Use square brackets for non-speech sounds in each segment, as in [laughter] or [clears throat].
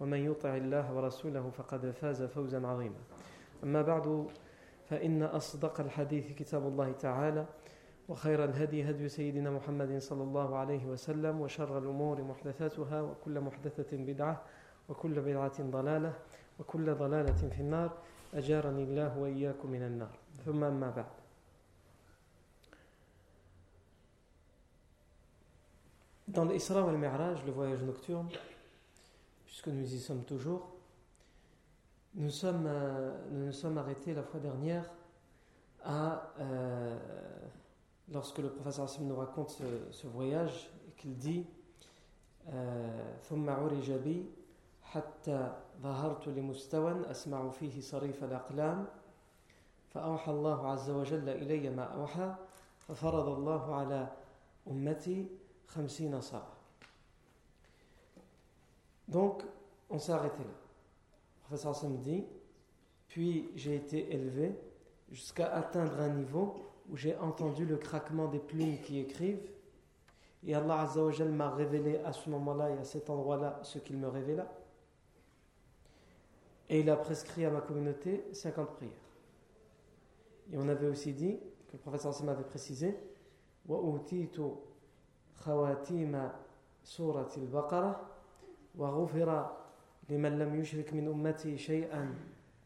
ومن يطع الله ورسوله فقد فاز فوزا عظيما. أما بعد فإن أصدق الحديث كتاب الله تعالى وخير الهدي هدي سيدنا محمد صلى الله عليه وسلم وشر الأمور محدثاتها وكل محدثة بدعة وكل بدعة ضلالة وكل ضلالة في النار. أجارني الله وإياكم من النار. ثم أما بعد. Dans l'Isra wal Mi'raj, le voyage nocturne, puisque nous y sommes toujours, nous, sommes, euh, nous nous sommes arrêtés la fois dernière à, euh, lorsque le professeur Hassim nous raconte ce, ce voyage, et qu'il dit ثم عرج بي حتى ظهرت لمستوى أسمع فيه صريف الأقلام فأوحى الله عز وجل إلي ما أوحى ففرض الله على أمتي خمسين صلاة donc, on s'est arrêté là. Le professeur Hassan dit Puis j'ai été élevé jusqu'à atteindre un niveau où j'ai entendu le craquement des plumes qui écrivent. Et Allah Azzawajal m'a révélé à ce moment-là et à cet endroit-là ce qu'il me révéla. Et il a prescrit à ma communauté 50 prières. Et on avait aussi dit, que le professeur Hassan avait précisé khawatima وغفر لمن لم يشرك من أمتي شيئا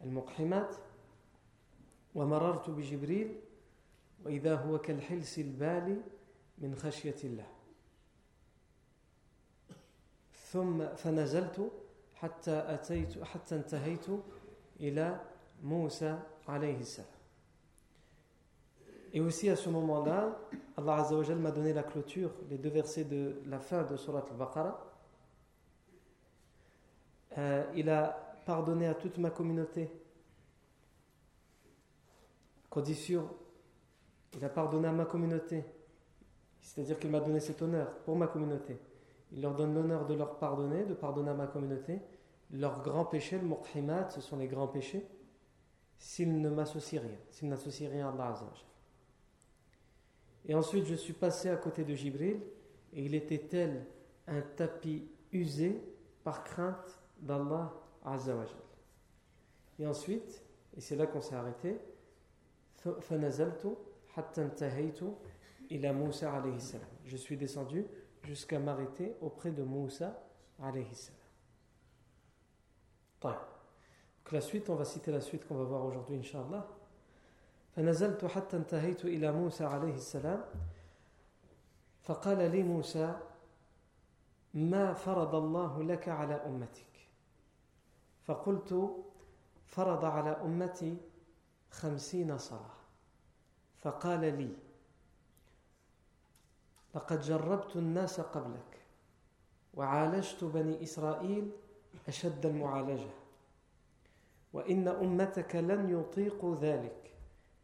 المقحمات. ومررت بجبريل وإذا هو كالحلس البالي من خشية الله. ثم فنزلت حتى أتيت حتى انتهيت إلى موسى عليه السلام. Et aussi à ce moment-là, Allah Azzawajal m'a donné la clôture, les deux versets de la fin de Surat al-Baqarah. Euh, il a pardonné à toute ma communauté. Condition, il a pardonné à ma communauté. C'est-à-dire qu'il m'a donné cet honneur pour ma communauté. Il leur donne l'honneur de leur pardonner, de pardonner à ma communauté. Leurs grands péchés, le muqhimat, ce sont les grands péchés, s'ils ne m'associent rien, s'ils n'associent rien à Allah Azzawajal. Et ensuite, je suis passé à côté de Jibril, et il était tel un tapis usé par crainte d'Allah Azzawajal. Et ensuite, et c'est là qu'on s'est arrêté, je suis descendu jusqu'à m'arrêter auprès de Moussa alayhi salam. Donc la suite, on va citer la suite qu'on va voir aujourd'hui, Inch'Allah. فنزلت حتى انتهيت إلى موسى عليه السلام فقال لي موسى ما فرض الله لك على أمتك فقلت فرض على أمتي خمسين صلاة. فقال لي لقد جربت الناس قبلك وعالجت بني إسرائيل أشد المعالجة وإن أمتك لن يطيقوا ذلك.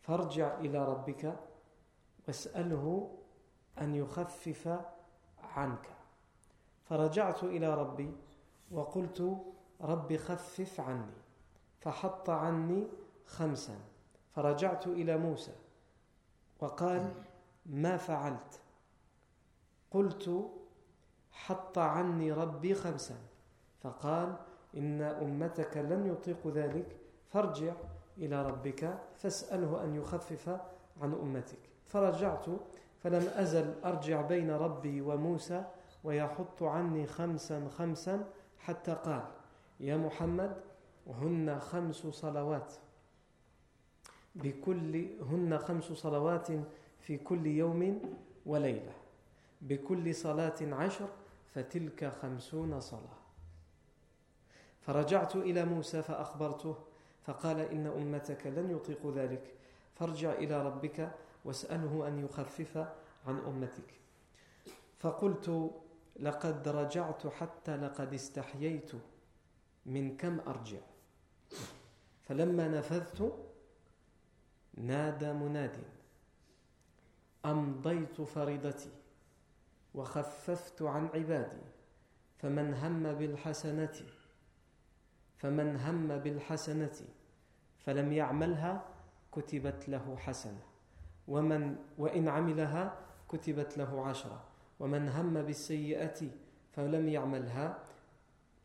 فارجع إلى ربك واسأله أن يخفف عنك. فرجعت إلى ربي وقلت رب خفف عني فحط عني خمسا. فرجعت إلى موسى وقال ما فعلت؟ قلت حط عني ربي خمسا. فقال إن أمتك لن يطيق ذلك فارجع إلى ربك فاسأله أن يخفف عن أمتك. فرجعت فلم أزل أرجع بين ربي وموسى ويحط عني خمسا خمسا حتى قال يا محمد هن خمس صلوات. بكل هن خمس صلوات في كل يوم وليلة. بكل صلاة عشر فتلك خمسون صلاة. فرجعت إلى موسى فأخبرته فقال إن أمتك لن يطيقوا ذلك. فارجع إلى ربك واسأله أن يخفف عن أمتك. فقلت لقد رجعت حتى لقد استحييت. من كم أرجع؟ فلما نفذت نادى مناد أمضيت فريضتي وخففت عن عبادي فمن هم بالحسنة فمن هم بالحسنة فلم يعملها كتبت له حسنة. ومن وإن عملها كتبت له عشرة. ومن هم بالسيئة فلم يعملها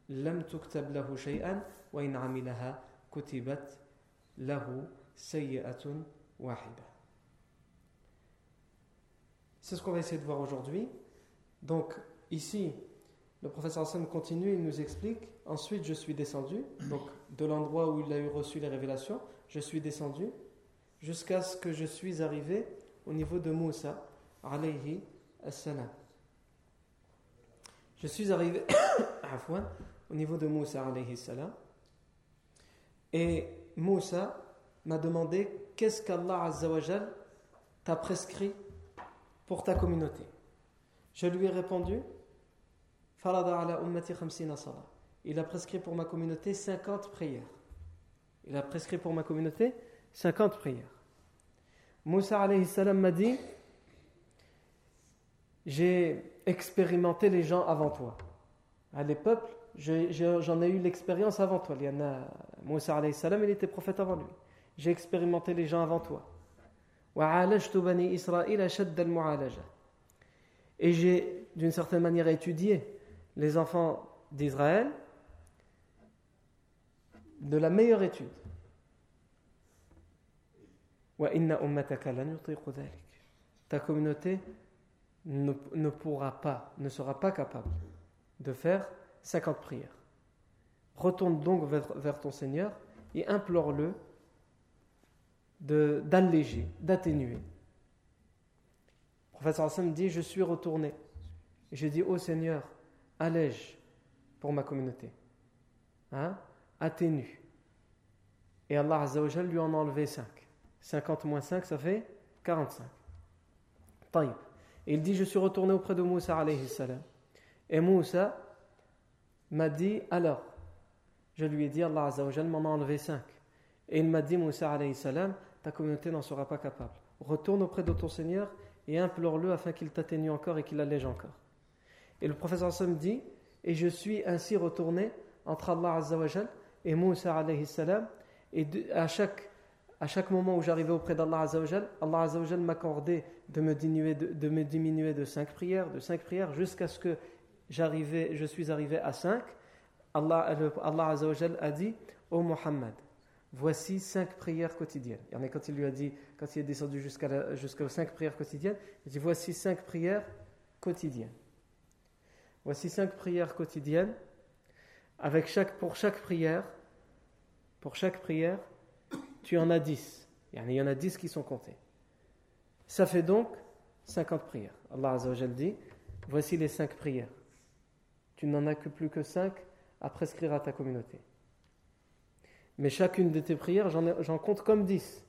لم تكتب له شيئا وإن عملها كتبت له سيئة واحدة C'est ce qu'on va essayer de voir aujourd'hui. Donc, ici, le professeur Hassan continue, il nous explique. Ensuite, je suis descendu, donc de l'endroit où il a eu reçu les révélations, je suis descendu jusqu'à ce que je suis arrivé au niveau de Moussa, alayhi assalam. Je suis arrivé [coughs] au niveau de Moussa, alayhi salam, et Moussa m'a demandé qu'est-ce qu'Allah Azzawajal t'a prescrit pour ta communauté? Je lui ai répondu il a prescrit pour ma communauté 50 prières. Il a prescrit pour ma communauté 50 prières. Moussa alayhi salam m'a dit J'ai expérimenté les gens avant toi. Les peuples, j'en ai, eu l'expérience avant toi. Il y en a, Moussa salam, il était prophète avant lui. J'ai expérimenté les gens avant toi. Et j'ai d'une certaine manière étudié les enfants d'Israël de la meilleure étude. Ta communauté ne, pourra pas, ne sera pas capable de faire 50 prières. Retourne donc vers, ton Seigneur et implore-le d'alléger, d'atténuer. Le prophète Hassan dit Je suis retourné. Et j'ai dit Ô Seigneur, allège pour ma communauté. Hein? Atténue. Et Allah Azzawajal lui en a enlevé 5. 50 moins 5, ça fait 45. Taïb. Et il dit Je suis retourné auprès de Moussa. Et Moussa m'a dit Alors, je lui ai dit Allah Azzawajal m'en a enlevé 5. Et il m'a dit Moussa alayhi salam Ta communauté n'en sera pas capable. Retourne auprès de ton Seigneur et implore-le afin qu'il t'atténue encore et qu'il allège encore. Et le professeur Sam dit Et je suis ainsi retourné entre Allah Azzawajal et Moussa alayhi salam. Et à, chaque, à chaque moment où j'arrivais auprès d'Allah Azzawajal, Allah Azzawajal m'accordait de me diminuer de, de, me diminuer de cinq prières, de cinq prières, jusqu'à ce que je suis arrivé à cinq. Allah, Allah a dit Ô Muhammad, voici cinq prières quotidiennes. Et quand il lui a dit, quand il est descendu jusqu'à jusqu'aux cinq prières quotidiennes, il dit Voici cinq prières quotidiennes. Voici cinq prières quotidiennes. Avec chaque, pour chaque prière, pour chaque prière, tu en as dix. Il y en a dix qui sont comptés. Ça fait donc 50 prières. Allah Azzawajal dit Voici les cinq prières. Tu n'en as que plus que cinq à prescrire à ta communauté. Mais chacune de tes prières, j'en compte comme dix.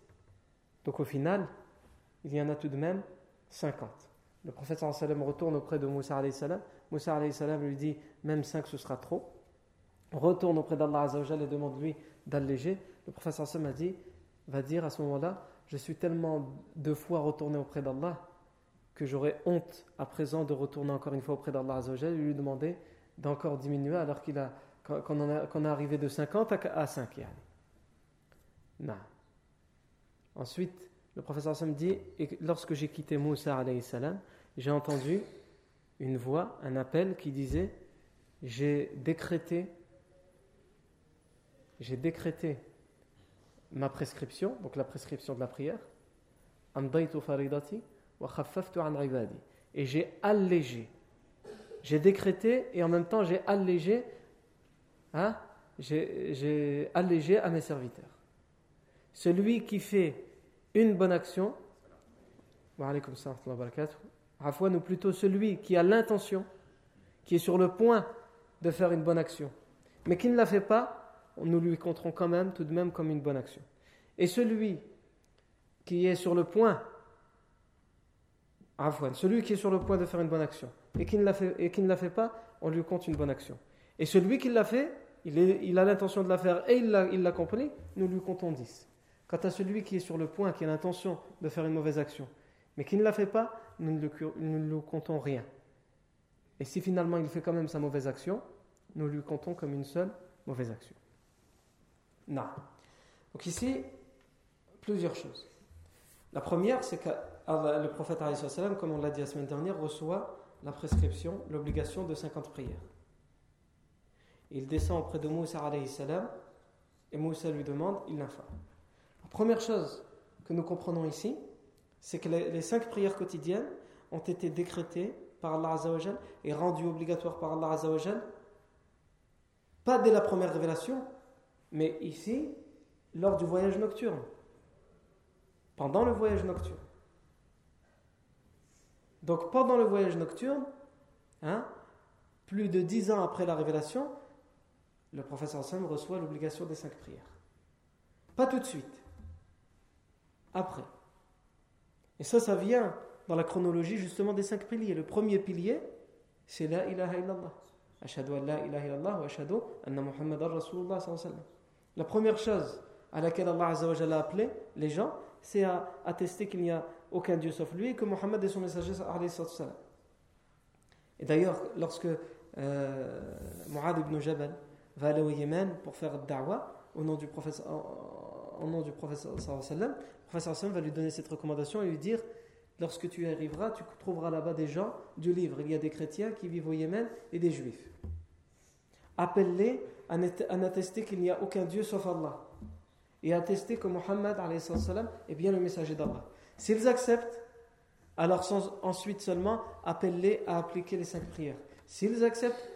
Donc au final, il y en a tout de même 50. Le prophète sallam retourne auprès de Moussa salam Moussa lui dit Même 5 ce sera trop. Retourne auprès d'Allah et demande-lui d'alléger. Le Sam a dit Va dire à ce moment-là Je suis tellement de fois retourné auprès d'Allah que j'aurais honte à présent de retourner encore une fois auprès d'Allah et lui demander d'encore diminuer alors qu'il a qu'on est arrivé de 50 à 5 Non. Ensuite, le professeur Sam dit et lorsque j'ai quitté Moussa j'ai entendu une voix, un appel qui disait J'ai décrété, j'ai décrété ma prescription, donc la prescription de la prière, et j'ai allégé. J'ai décrété et en même temps j'ai allégé, hein, j'ai allégé à mes serviteurs. Celui qui fait une bonne action, ou plutôt celui qui a l'intention, qui est sur le point de faire une bonne action, mais qui ne la fait pas, nous lui compterons quand même, tout de même, comme une bonne action. Et celui qui est sur le point, celui qui est sur le point de faire une bonne action et qui ne la fait, pas, on lui compte une bonne action. Et celui qui l'a fait, il, a l'intention de la faire et il l'a, il l'a compris, nous lui comptons 10. Quant à celui qui est sur le point, qui a l'intention de faire une mauvaise action, mais qui ne la fait pas, nous ne lui, comptons rien. Et si finalement il fait quand même sa mauvaise action, nous lui comptons comme une seule mauvaise action. Non. Donc ici, plusieurs choses. La première, c'est que le prophète, comme on l'a dit la semaine dernière, reçoit la prescription, l'obligation de 50 prières. Il descend auprès de Moussa et Moussa lui demande, il l'informe. La première chose que nous comprenons ici, c'est que les, cinq prières quotidiennes ont été décrétées par Allah et rendues obligatoires par Allah pas dès la première révélation, mais ici, lors du voyage nocturne, pendant le voyage nocturne. Donc pendant le voyage nocturne, hein, plus de dix ans après la révélation, le professeur Sam reçoit l'obligation des cinq prières. Pas tout de suite après. Et ça, ça vient dans la chronologie justement des cinq piliers. Le premier pilier, c'est la ilaha illallah. Ashadu an la ilaha illallah wa ashadu anna Muhammadan Rasulullah La première chose à laquelle Allah a appelé les gens, c'est à attester qu'il n'y a aucun Dieu sauf lui et que Muhammad est son messager. Et d'ailleurs, lorsque euh, Mu'ad ibn Jabal va aller au Yémen pour faire da'wah au nom du prophète, au nom du prophète le professeur va lui donner cette recommandation et lui dire lorsque tu arriveras, tu trouveras là-bas des gens du livre. Il y a des chrétiens qui vivent au Yémen et des juifs. Appelle-les à n'attester qu'il n'y a aucun Dieu sauf Allah et attester que Muhammad est bien le messager d'Allah. S'ils acceptent, alors ensuite seulement appelle-les à appliquer les cinq prières. S'ils acceptent,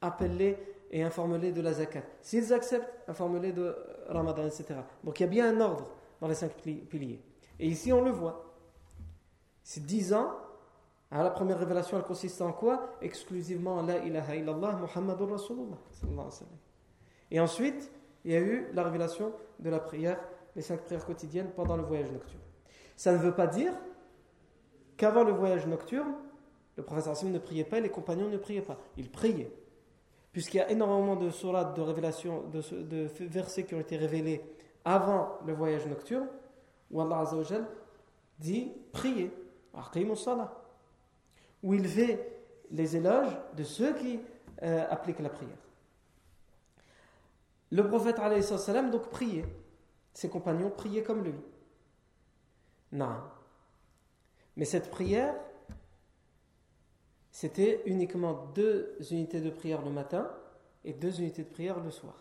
appelle-les et informe-les de la zakat. S'ils acceptent, informe-les de Ramadan, etc. Donc il y a bien un ordre dans les cinq piliers. Et ici, on le voit. C'est dix ans. Alors, la première révélation, elle consiste en quoi? Exclusivement La ilaha illallah Muhammadur Rasulullah. Et ensuite, il y a eu la révélation de la prière, les cinq prières quotidiennes pendant le voyage nocturne. Ça ne veut pas dire qu'avant le voyage nocturne, le prophète ne priait pas et les compagnons ne priaient pas. Ils priaient. Puisqu'il y a énormément de sourates, de révélations, de, de versets qui ont été révélés avant le voyage nocturne, où Allah Azzawajal dit priez, où il fait les éloges de ceux qui euh, appliquent la prière. Le prophète salam donc priait, ses compagnons priaient comme lui. Non. Mais cette prière, c'était uniquement deux unités de prière le matin et deux unités de prière le soir.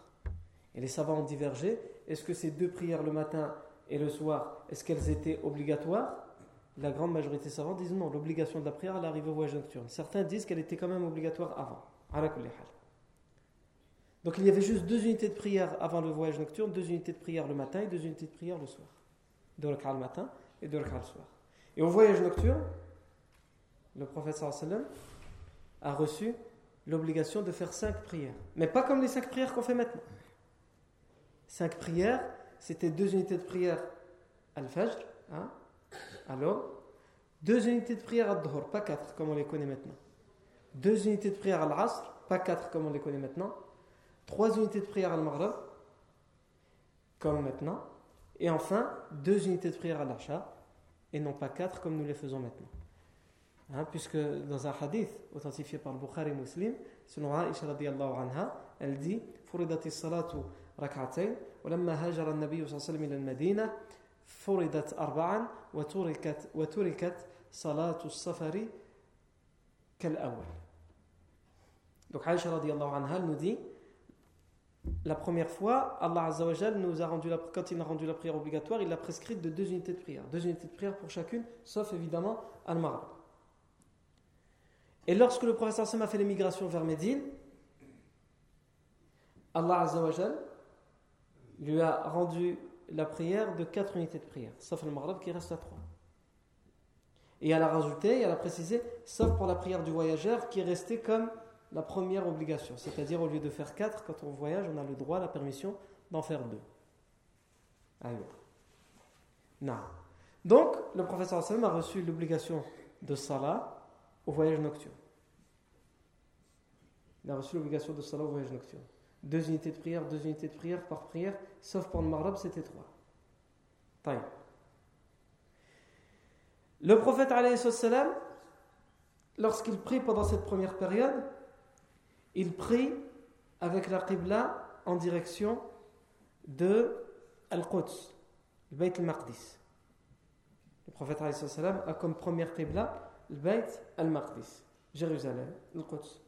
Et les savants ont divergé. Est-ce que ces deux prières le matin et le soir, est-ce qu'elles étaient obligatoires? La grande majorité des savants disent non, l'obligation de la prière, elle arrive au voyage nocturne. Certains disent qu'elle était quand même obligatoire avant. Donc il y avait juste deux unités de prière avant le voyage nocturne, deux unités de prière le matin et deux unités de prière le soir. Deux le matin et deux le soir. Et au voyage nocturne, le prophète sallam a reçu l'obligation de faire cinq prières. Mais pas comme les cinq prières qu'on fait maintenant. Cinq prières, c'était deux unités de prière al-fajr, hein, alors, deux unités de prière al-dhuhr, pas quatre comme on les connaît maintenant. Deux unités de prière al-asr, pas quatre comme on les connaît maintenant Trois unités de prière al-maghrib, comme maintenant. Et enfin, deux unités de prière al-asha, et non pas quatre comme nous les faisons maintenant. Hein, puisque dans un hadith authentifié par le Bukhari Muslim, selon Aisha radiallahu anha, elle dit Furidati salatu ركعتين ولما هاجر النبي صلى الله عليه وسلم إلى المدينة فرضت أربعا وتركت, وتركت صلاة السفر كالأول Donc Aisha radiallahu anha nous dit la première fois, Allah Azzawajal nous a rendu la, quand il a rendu la prière obligatoire, il l'a prescrite de deux unités de prière. Deux unités de prière pour chacune, sauf évidemment Al-Marab. Et lorsque le professeur Sam a fait l'émigration vers Médine, Allah Azzawajal lui a rendu la prière de 4 unités de prière, sauf le Maghreb qui reste à 3. Et elle a rajouté, elle a précisé, sauf pour la prière du voyageur qui est restée comme la première obligation. C'est-à-dire, au lieu de faire 4, quand on voyage, on a le droit, la permission d'en faire 2. Non. Donc, le professeur Hassan a reçu l'obligation de salat au voyage nocturne. Il a reçu l'obligation de salat au voyage nocturne. Deux unités de prière, deux unités de prière par prière, sauf pour le Maghreb, c'était trois. Taï. Le prophète, lorsqu'il prie pendant cette première période, il prie avec la Qibla en direction de Al-Quds, le Bayt al-Maqdis. Le prophète a comme première Qibla le Bayt al-Maqdis, Jérusalem, Al-Quds.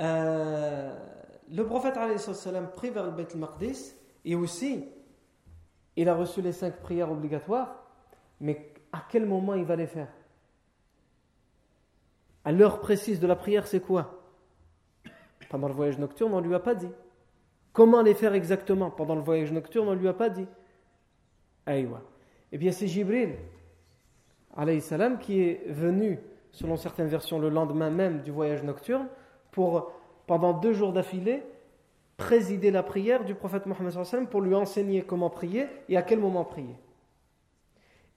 Euh, le prophète prie vers le Bayt al-Maqdis et aussi il a reçu les cinq prières obligatoires, mais à quel moment il va les faire? À l'heure précise de la prière, c'est quoi? Pendant le voyage nocturne, on ne lui a pas dit. Comment les faire exactement? Pendant le voyage nocturne, on ne lui a pas dit. Aïwa. Eh bien, c'est Jibril, salam, qui est venu, selon certaines versions, le lendemain même du voyage nocturne, pour, pendant deux jours d'affilée, présider la prière du prophète Mohammed pour lui enseigner comment prier et à quel moment prier.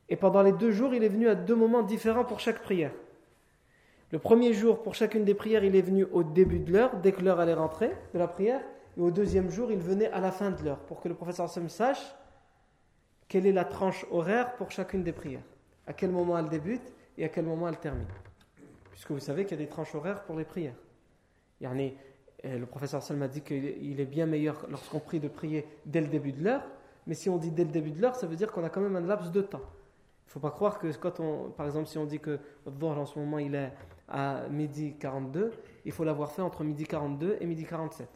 Et pendant les deux jours, il est venu à deux moments différents pour chaque prière. Le premier jour, pour chacune des prières, il est venu au début de l'heure, dès que l'heure allait rentrer de la prière. Et au deuxième jour, il venait à la fin de l'heure, pour que le prophète sache quelle est la tranche horaire pour chacune des prières. À quel moment elle débute et à quel moment elle termine. Puisque vous savez qu'il y a des tranches horaires pour les prières. A le professeur Salm a dit qu'il est bien meilleur lorsqu'on prie de prier dès le début de l'heure, mais si on dit dès le début de l'heure, ça veut dire qu'on a quand même un laps de temps. Il ne faut pas croire que quand on, par exemple, si on dit que le en ce moment il est à midi 42, il faut l'avoir fait entre midi 42 et midi 47.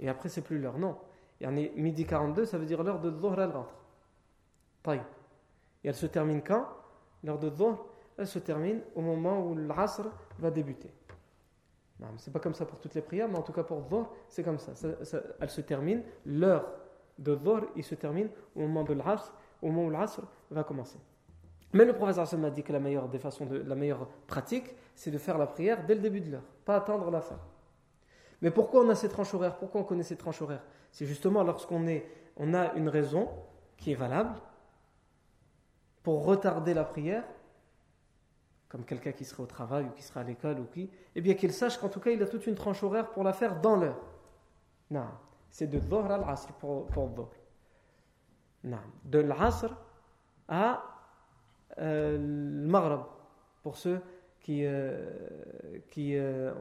Et après, c'est plus l'heure. Non. Il y en a midi 42, ça veut dire l'heure de Dhuhr, elle rentre. Et elle se termine quand? L'heure de Dhuhr, elle se termine au moment où l'Asr va débuter. C'est pas comme ça pour toutes les prières, mais en tout cas pour Dhuhr, c'est comme ça. Elle se termine, l'heure de Dhuhr, il se termine au moment de l'Asr, au moment où l'Asr va commencer. Mais le professeur m'a dit que la meilleure des façons de, la meilleure pratique, c'est de faire la prière dès le début de l'heure, pas attendre la fin. Mais pourquoi on a ces tranches horaires? Pourquoi on connaît ces tranches horaires? C'est justement lorsqu'on on a une raison qui est valable pour retarder la prière comme quelqu'un qui serait au travail ou qui serait à l'école ou qui, eh bien qu'il sache qu'en tout cas il a toute une tranche horaire pour la faire dans l'heure. Non, c'est de Dhuhr à l'Asr pour, pour. Non, de l'Asr à euh, le Maghreb pour ceux qui, euh, qui euh,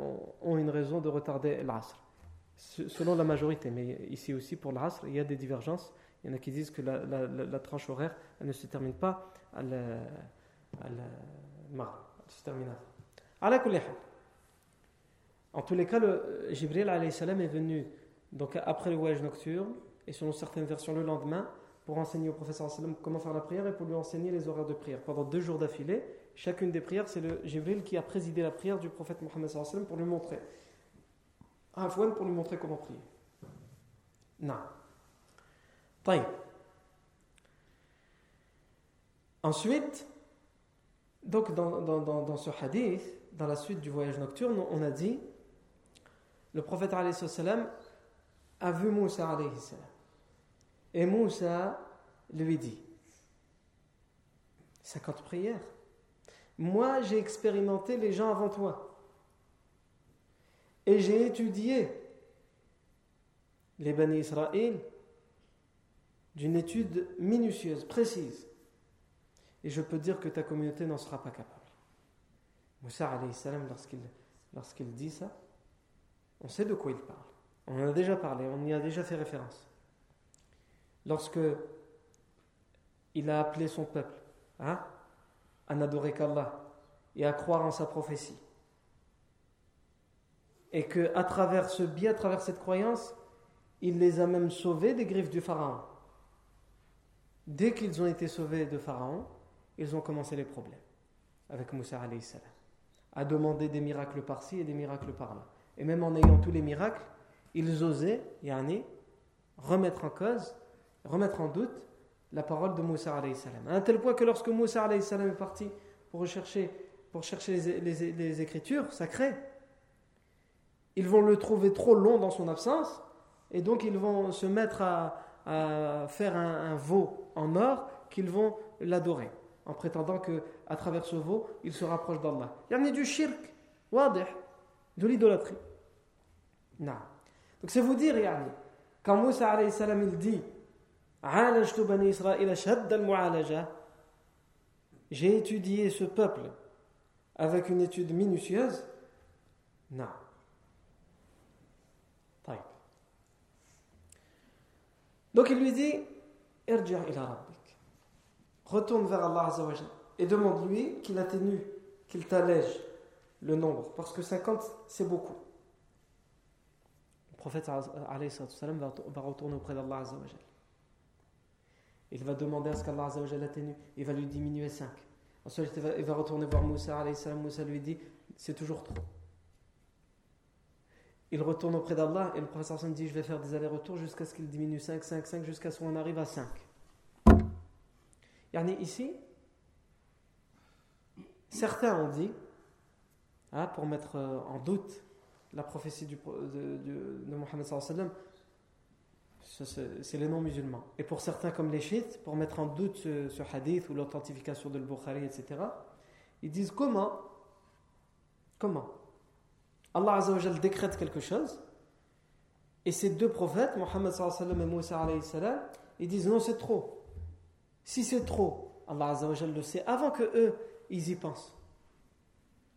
ont une raison de retarder l'Asr. Selon la majorité, mais ici aussi pour l'Asr, il y a des divergences. Il y en a qui disent que la, tranche horaire ne se termine pas à la, à la en tous les cas, le, Jibril est venu donc après le voyage nocturne et selon certaines versions le lendemain pour enseigner au professeur comment faire la prière et pour lui enseigner les horaires de prière. Pendant deux jours d'affilée, chacune des prières, c'est le Jibril qui a présidé la prière du prophète Mohammed pour lui montrer. pour lui montrer comment prier. Non. Ensuite, donc, dans, ce hadith, dans la suite du voyage nocturne, on a dit le prophète salam a vu Moussa Et Moussa lui dit 50 prières. Moi, j'ai expérimenté les gens avant toi. Et j'ai étudié les Bani Israël d'une étude minutieuse, précise. Et je peux dire que ta communauté n'en sera pas capable. Moussa lorsqu'il dit ça, on sait de quoi il parle. On en a déjà parlé, on y a déjà fait référence. Lorsque il a appelé son peuple hein, à n'adorer qu'Allah et à croire en sa prophétie, et que à travers ce biais, à travers cette croyance, il les a même sauvés des griffes du Pharaon. Dès qu'ils ont été sauvés de Pharaon, ils ont commencé les problèmes avec Moussa salam, à demander des miracles par-ci et des miracles par-là. Et même en ayant tous les miracles, ils osaient yani, remettre en cause, remettre en doute la parole de Moussa alayhi salam. À tel point que lorsque Moussa alayhi salam est parti pour rechercher pour chercher les, écritures sacrées, ils vont le trouver trop long dans son absence, et donc ils vont se mettre à, faire un, veau en or qu'ils vont l'adorer, en prétendant que à travers ce veau, il se rapproche d'Allah. Il y a du shirk, de l'idolâtrie. Non. Donc c'est vous dire, quand Moussa alayhi salam il dit j'ai étudié ce peuple avec une étude minutieuse. Non. Donc il lui dit Retourne vers Allah et demande-lui qu'il atténue, qu'il t'allège le nombre, parce que 50 c'est beaucoup. Le prophète va retourner auprès d'Allah Il va demander à ce qu'Allah atténue, il va lui diminuer 5. Ensuite, il va, retourner voir Moussa. Moussa lui dit C'est toujours trop. Il retourne auprès d'Allah et le prophète dit Je vais faire des allers-retours jusqu'à ce qu'il diminue 5, 5, 5, jusqu'à ce qu'on arrive à 5. Yani ici, certains ont dit, hein, pour mettre euh, en doute la prophétie de, de, de Mohammed c'est les non-musulmans. Et pour certains comme les chiites, pour mettre en doute ce, hadith ou l'authentification de Bukhari, etc., ils disent comment Comment Allah Azzawajal décrète quelque chose et ces deux prophètes, Mohammed et Moussa ils disent non, c'est trop. Si c'est trop, Allah Azzawajal le sait avant que eux, ils y pensent.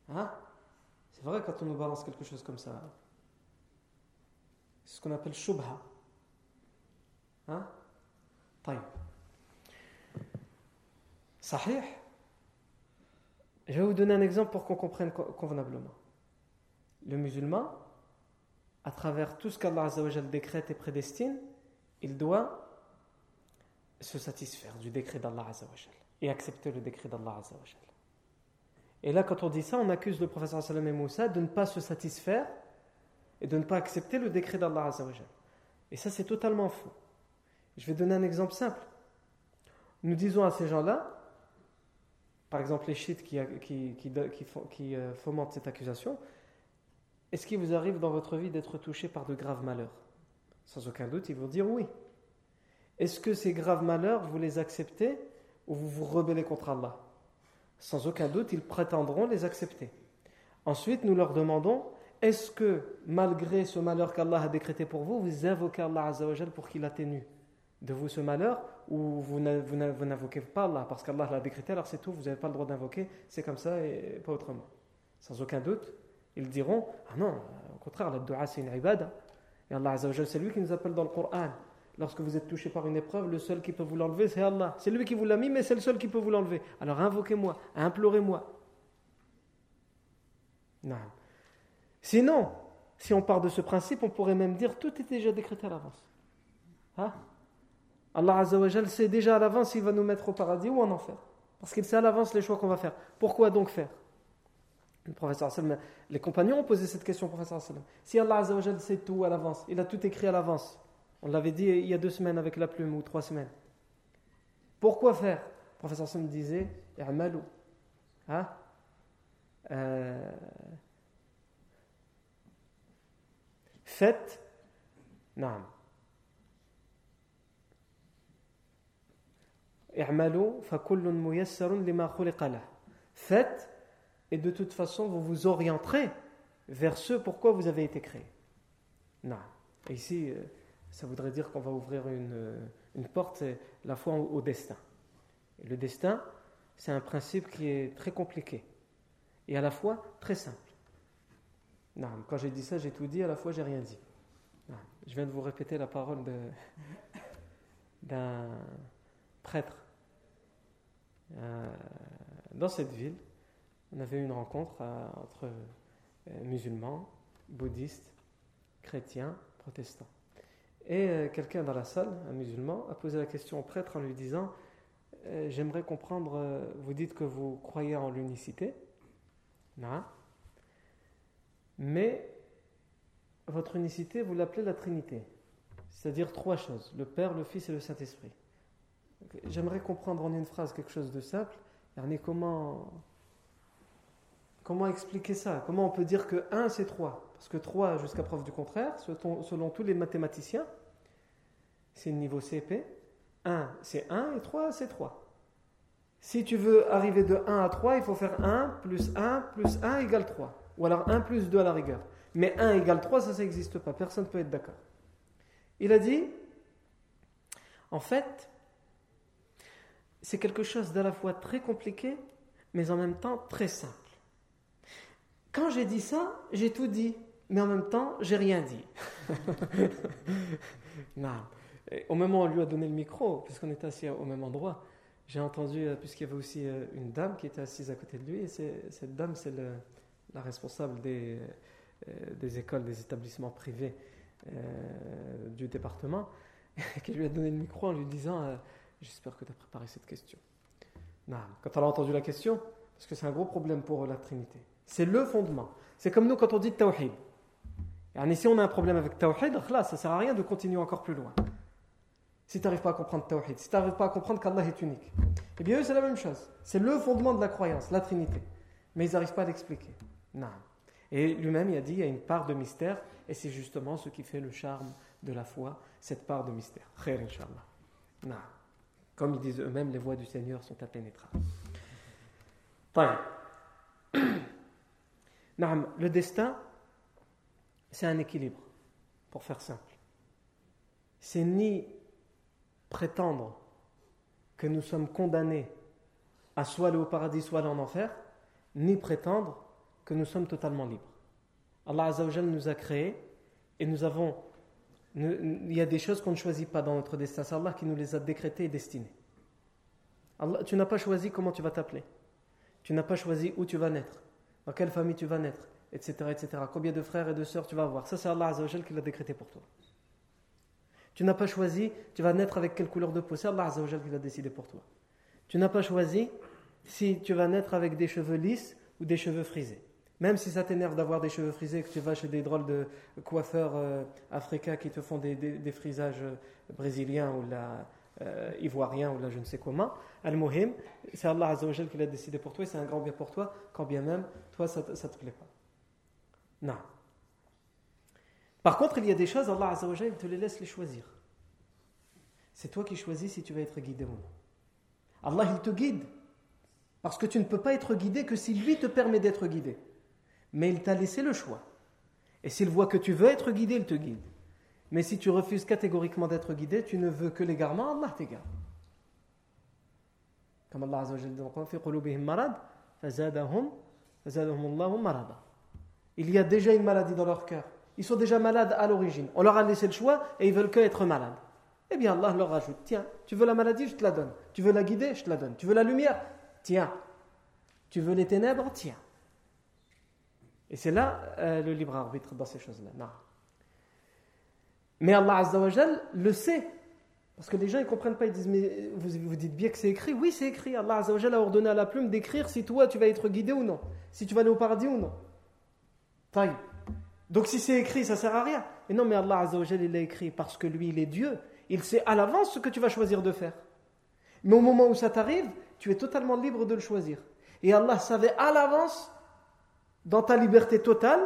Hein? C'est vrai quand on nous balance quelque chose comme ça. C'est ce qu'on appelle shubha. Hein Sahih Je vais vous donner un exemple pour qu'on comprenne convenablement. Le musulman, à travers tout ce qu'Allah décrète et prédestine, il doit se satisfaire du décret d'Allah et accepter le décret d'Allah Et là, quand on dit ça, on accuse le professeur Sallam et Moussa de ne pas se satisfaire et de ne pas accepter le décret d'Allah Et ça, c'est totalement faux. Je vais donner un exemple simple. Nous disons à ces gens-là, par exemple les chiites qui, euh, fomentent cette accusation, est-ce qu'il vous arrive dans votre vie d'être touché par de graves malheurs? Sans aucun doute, ils vont dire oui. Est-ce que ces graves malheurs, vous les acceptez ou vous vous rebellez contre Allah? Sans aucun doute, ils prétendront les accepter. Ensuite, nous leur demandons, est-ce que malgré ce malheur qu'Allah a décrété pour vous, vous invoquez Allah pour qu'il atténue? De vous ce malheur ou vous n'invoquez pas Allah? Parce qu'Allah l'a décrété, alors c'est tout, vous n'avez pas le droit d'invoquer, c'est comme ça et pas autrement. Sans aucun doute, ils diront Ah non, au contraire, la dua c'est une ibada. Et Allah c'est lui qui nous appelle dans le Coran. Lorsque vous êtes touché par une épreuve, le seul qui peut vous l'enlever, c'est Allah. C'est lui qui vous l'a mis, mais c'est le seul qui peut vous l'enlever. Alors invoquez-moi, implorez-moi. Non. Sinon, si on part de ce principe, on pourrait même dire tout est déjà décrété à l'avance. Hein? Allah Azzawajal sait déjà à l'avance s'il va nous mettre au paradis ou en enfer. Parce qu'il sait à l'avance les choix qu'on va faire. Pourquoi donc faire? Le professeur Les compagnons ont posé cette question au professeur Si Allah Azzawajal sait tout à l'avance, il a tout écrit à l'avance, on l'avait dit il y a deux semaines avec la plume ou trois semaines. Pourquoi faire? Le professeur Sallam disait I'malou. Hein? Euh, Faites. Non. Faites, et de toute façon, vous vous orienterez vers ce pourquoi vous avez été créé. Non. ici, euh, ça voudrait dire qu'on va ouvrir une, euh, une porte, la foi au, destin. le destin, c'est un principe qui est très compliqué et à la fois très simple. Non, quand j'ai dit ça, j'ai tout dit, à la fois j'ai rien dit. Je viens de vous répéter la parole [laughs] d'un prêtre euh, dans cette ville, on avait une rencontre euh, entre euh, musulmans, bouddhistes, chrétiens, protestants. Et quelqu'un dans la salle, un musulman, a posé la question au prêtre en lui disant J'aimerais comprendre, vous dites que vous croyez en l'unicité, non, mais votre unicité, vous l'appelez la Trinité. C'est-à-dire trois choses, le Père, le Fils et le Saint-Esprit. J'aimerais comprendre en une phrase quelque chose de simple. Comment, comment expliquer ça? Comment on peut dire que 1 c'est 3 Parce que 3, jusqu'à preuve du contraire, selon tous les mathématiciens, c'est le niveau CP. 1 c'est 1 et 3 c'est 3. Si tu veux arriver de 1 à 3, il faut faire 1 plus 1 plus 1 égale 3. Ou alors 1 plus 2 à la rigueur. Mais 1 égale 3, ça, ça n'existe pas. Personne ne peut être d'accord. Il a dit, en fait, c'est quelque chose d'à la fois très compliqué, mais en même temps très simple. Quand j'ai dit ça, j'ai tout dit, mais en même temps, j'ai rien dit. [laughs] non. au moment où on lui a donné le micro, puisqu'on était assis au même endroit, j'ai entendu, euh, puisqu'il y avait aussi euh, une dame qui était assise à côté de lui, et cette dame, c'est la responsable euh, des écoles, des établissements privés du département, [laughs] qui lui a donné le micro en lui disant J'espère que tu as préparé cette question. Quand elle a entendu la question, parce que c'est un gros problème pour la Trinité, c'est le fondement. C'est comme nous quand on dit Tawhid. Et si on a un problème avec Tawhid, ça ne sert à rien de continuer encore plus loin si tu n'arrives pas à comprendre Tawhid, si tu n'arrives pas à comprendre qu'Allah est unique. Eh bien, eux, c'est la même chose. C'est le fondement de la croyance, la Trinité. Mais ils n'arrivent pas à l'expliquer. Non. Et lui-même, il a dit il y a une part de mystère, et c'est justement ce qui fait le charme de la foi, cette part de mystère. Khair, Inch'Allah. Non. Comme ils disent eux-mêmes, les voies du Seigneur sont impénétrables. [clears throat] Le destin, c'est un équilibre, pour faire simple. C'est ni prétendre que nous sommes condamnés à soit aller au paradis, soit aller en enfer, ni prétendre que nous sommes totalement libres. Allah Azzawajal nous a créés et nous avons. Il y a des choses qu'on ne choisit pas dans notre destin. C'est Allah qui nous les a décrétées et destinées. Tu n'as pas choisi comment tu vas t'appeler. Tu n'as pas choisi où tu vas naître, dans quelle famille tu vas naître, etc. etc. Combien de frères et de sœurs tu vas avoir. Ça, c'est Allah Azzawajal qui l'a décrété pour toi. Tu n'as pas choisi, tu vas naître avec quelle couleur de peau. C'est Allah Azzawajal qui l'a décidé pour toi. Tu n'as pas choisi si tu vas naître avec des cheveux lisses ou des cheveux frisés. Même si ça t'énerve d'avoir des cheveux frisés, que tu vas chez des drôles de coiffeurs euh, africains qui te font des, frisages euh, brésiliens ou euh, ivoiriens ou là je ne sais comment, Al-Muhim, c'est Allah Azzawajal qui l'a décidé pour toi et c'est un grand bien pour toi, quand bien même, toi ça ne te plaît pas. Non. Par contre, il y a des choses, Allah Azzawajal, te les laisse les choisir. C'est toi qui choisis si tu vas être guidé ou non. Allah, il te guide. Parce que tu ne peux pas être guidé que si lui te permet d'être guidé. Mais il t'a laissé le choix. Et s'il voit que tu veux être guidé, il te guide. Mais si tu refuses catégoriquement d'être guidé, tu ne veux que l'égarement, Allah t'égare. Comme Allah Azzawajal dit Il y a déjà une maladie dans leur cœur. Ils sont déjà malades à l'origine. On leur a laissé le choix et ils veulent que être malades. Eh bien, Allah leur rajoute Tiens, tu veux la maladie, je te la donne. Tu veux la guider, je te la donne. Tu veux la lumière Tiens. Tu veux les ténèbres Tiens. Et c'est là euh, le libre arbitre dans ces choses-là. Mais Allah Azzawajal le sait. Parce que les gens ne comprennent pas, ils disent Mais vous, vous dites bien que c'est écrit Oui, c'est écrit. Allah Azzawajal a ordonné à la plume d'écrire si toi tu vas être guidé ou non. Si tu vas aller au paradis ou non. Taille. Donc si c'est écrit, ça sert à rien. Et non, mais Allah Azzawajal, il l'a écrit parce que lui, il est Dieu. Il sait à l'avance ce que tu vas choisir de faire. Mais au moment où ça t'arrive, tu es totalement libre de le choisir. Et Allah savait à l'avance, dans ta liberté totale,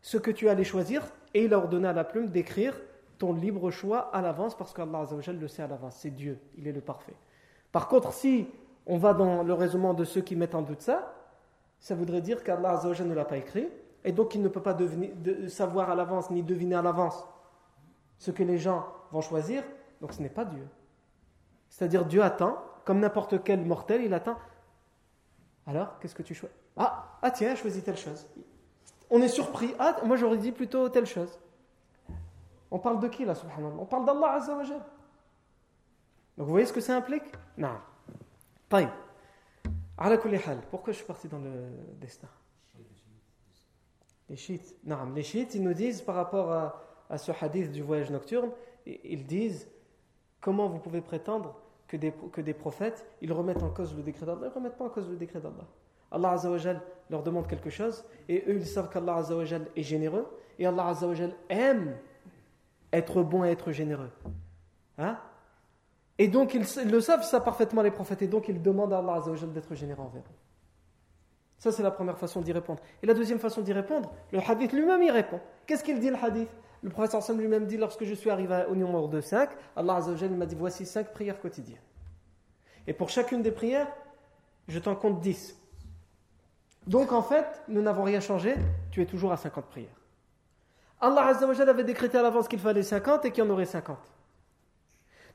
ce que tu allais choisir. Et il a ordonné à la plume d'écrire ton libre choix à l'avance parce qu'Allah le sait à l'avance. C'est Dieu, il est le parfait. Par contre, si on va dans le raisonnement de ceux qui mettent en doute ça, ça voudrait dire qu'Allah ne l'a pas écrit et donc il ne peut pas de, savoir à l'avance ni deviner à l'avance ce que les gens vont choisir, donc ce n'est pas Dieu. C'est-à-dire Dieu attend, comme n'importe quel mortel, il attend. Alors, qu'est-ce que tu choisis? Ah, ah tiens, choisis telle chose. On est surpris. Ah, moi j'aurais dit plutôt telle chose. On parle de qui là, subhanallah? On parle d'Allah Azza wa Donc vous voyez ce que ça implique? Non. Taïm. Pourquoi je suis parti dans le destin? Les chiites. Non, les chiites, ils nous disent par rapport à, ce hadith du voyage nocturne, ils disent comment vous pouvez prétendre que des, que des prophètes, ils remettent en cause le décret d'Allah? Ils ne remettent pas en cause le décret d'Allah. Allah Azzawajal leur demande quelque chose et eux ils savent qu'Allah Azzawajal est généreux Et Allah Azzawajal aime être bon et être généreux. Hein? Et donc, ils, le savent ça parfaitement, les prophètes. Et donc, ils demandent à Allah Azzawajal d'être généreux envers eux. Ça, c'est la première façon d'y répondre. Et la deuxième façon d'y répondre, le hadith lui-même y répond. Qu'est-ce qu'il dit, le hadith? Le prophète lui-même dit lorsque je suis arrivé au numéro de 5, Allah Azzawajal m'a dit voici 5 prières quotidiennes. Et pour chacune des prières, je t'en compte 10. Donc, en fait, nous n'avons rien changé, tu es toujours à 50 prières. Allah Azzawajal avait décrété à l'avance qu'il fallait 50 et qu'il y en aurait 50.